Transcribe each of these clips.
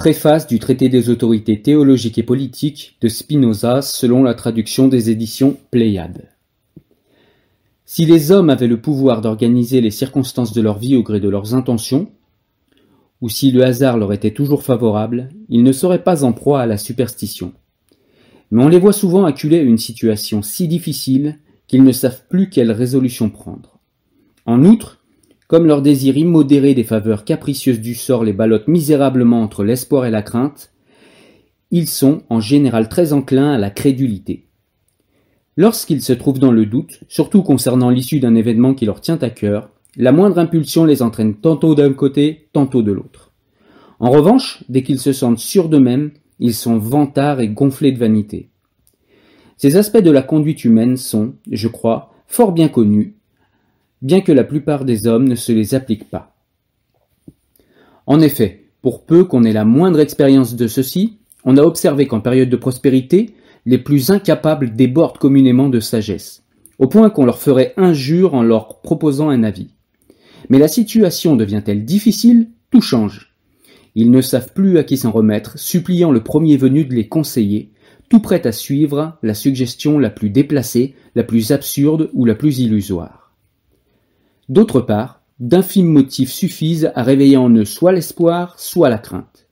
Préface du traité des autorités théologiques et politiques de Spinoza selon la traduction des éditions Pléiade. Si les hommes avaient le pouvoir d'organiser les circonstances de leur vie au gré de leurs intentions, ou si le hasard leur était toujours favorable, ils ne seraient pas en proie à la superstition. Mais on les voit souvent acculés à une situation si difficile qu'ils ne savent plus quelle résolution prendre. En outre, comme leur désir immodéré des faveurs capricieuses du sort les ballotte misérablement entre l'espoir et la crainte, ils sont en général très enclins à la crédulité. Lorsqu'ils se trouvent dans le doute, surtout concernant l'issue d'un événement qui leur tient à cœur, la moindre impulsion les entraîne tantôt d'un côté, tantôt de l'autre. En revanche, dès qu'ils se sentent sûrs d'eux-mêmes, ils sont vantards et gonflés de vanité. Ces aspects de la conduite humaine sont, je crois, fort bien connus bien que la plupart des hommes ne se les appliquent pas. En effet, pour peu qu'on ait la moindre expérience de ceci, on a observé qu'en période de prospérité, les plus incapables débordent communément de sagesse, au point qu'on leur ferait injure en leur proposant un avis. Mais la situation devient-elle difficile, tout change. Ils ne savent plus à qui s'en remettre, suppliant le premier venu de les conseiller, tout prêt à suivre la suggestion la plus déplacée, la plus absurde ou la plus illusoire. D'autre part, d'infimes motifs suffisent à réveiller en eux soit l'espoir, soit la crainte.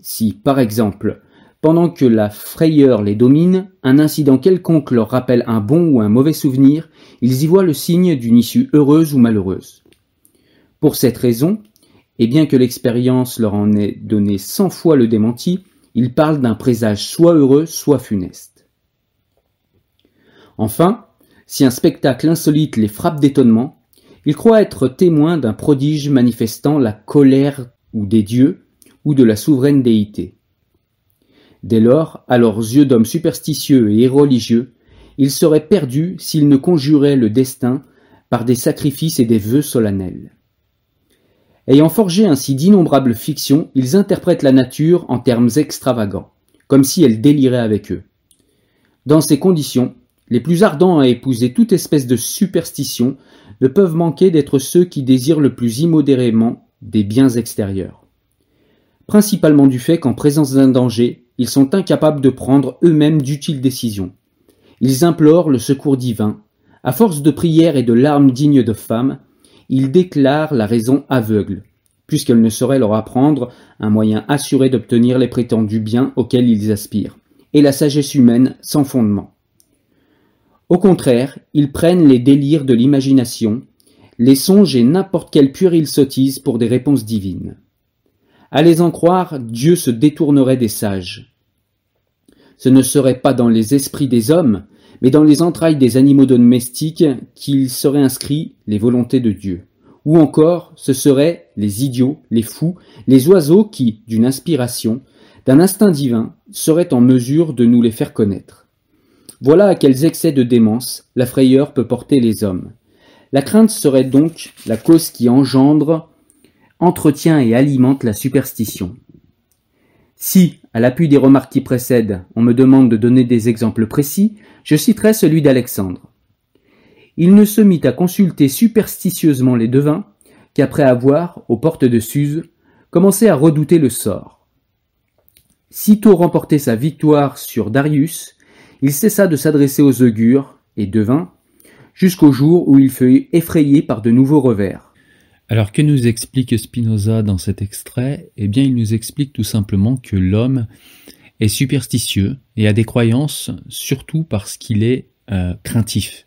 Si, par exemple, pendant que la frayeur les domine, un incident quelconque leur rappelle un bon ou un mauvais souvenir, ils y voient le signe d'une issue heureuse ou malheureuse. Pour cette raison, et bien que l'expérience leur en ait donné cent fois le démenti, ils parlent d'un présage soit heureux, soit funeste. Enfin, si un spectacle insolite les frappe d'étonnement, ils croient être témoins d'un prodige manifestant la colère ou des dieux ou de la souveraine déité. Dès lors, à leurs yeux d'hommes superstitieux et religieux, ils seraient perdus s'ils ne conjuraient le destin par des sacrifices et des vœux solennels. Ayant forgé ainsi d'innombrables fictions, ils interprètent la nature en termes extravagants, comme si elle délirait avec eux. Dans ces conditions, les plus ardents à épouser toute espèce de superstition ne peuvent manquer d'être ceux qui désirent le plus immodérément des biens extérieurs. Principalement du fait qu'en présence d'un danger, ils sont incapables de prendre eux-mêmes d'utiles décisions. Ils implorent le secours divin. À force de prières et de larmes dignes de femmes, ils déclarent la raison aveugle, puisqu'elle ne saurait leur apprendre un moyen assuré d'obtenir les prétendus biens auxquels ils aspirent, et la sagesse humaine sans fondement. Au contraire, ils prennent les délires de l'imagination, les songes et n'importe quelle puérile sottise pour des réponses divines. À les en croire, Dieu se détournerait des sages. Ce ne serait pas dans les esprits des hommes, mais dans les entrailles des animaux domestiques qu'il serait inscrit les volontés de Dieu. Ou encore, ce seraient les idiots, les fous, les oiseaux qui, d'une inspiration, d'un instinct divin, seraient en mesure de nous les faire connaître. Voilà à quels excès de démence la frayeur peut porter les hommes. La crainte serait donc la cause qui engendre, entretient et alimente la superstition. Si, à l'appui des remarques qui précèdent, on me demande de donner des exemples précis, je citerai celui d'Alexandre. Il ne se mit à consulter superstitieusement les devins qu'après avoir, aux portes de Suse, commencé à redouter le sort. Sitôt remporté sa victoire sur Darius, il cessa de s'adresser aux augures et devins, jusqu'au jour où il fut effrayé par de nouveaux revers. Alors que nous explique Spinoza dans cet extrait? Eh bien, il nous explique tout simplement que l'homme est superstitieux et a des croyances surtout parce qu'il est euh, craintif.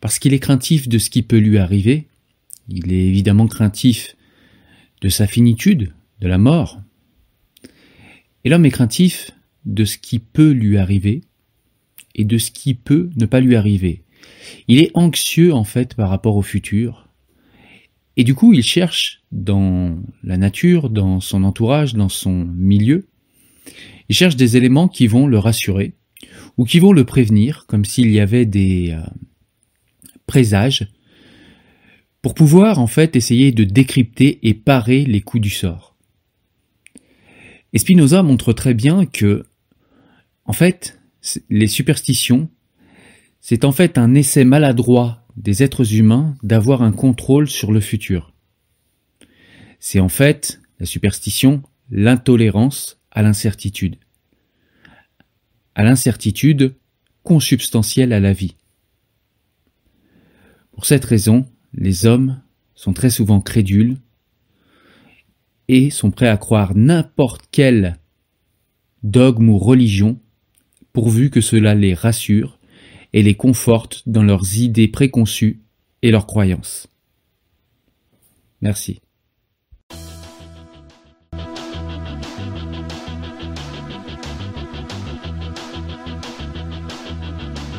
Parce qu'il est craintif de ce qui peut lui arriver. Il est évidemment craintif de sa finitude, de la mort. Et l'homme est craintif de ce qui peut lui arriver et de ce qui peut ne pas lui arriver. Il est anxieux en fait par rapport au futur. Et du coup, il cherche dans la nature, dans son entourage, dans son milieu, il cherche des éléments qui vont le rassurer ou qui vont le prévenir, comme s'il y avait des euh, présages, pour pouvoir en fait essayer de décrypter et parer les coups du sort. Et montre très bien que, en fait, les superstitions, c'est en fait un essai maladroit des êtres humains d'avoir un contrôle sur le futur. C'est en fait, la superstition, l'intolérance à l'incertitude. À l'incertitude consubstantielle à la vie. Pour cette raison, les hommes sont très souvent crédules et sont prêts à croire n'importe quel dogme ou religion pourvu que cela les rassure et les conforte dans leurs idées préconçues et leurs croyances. Merci.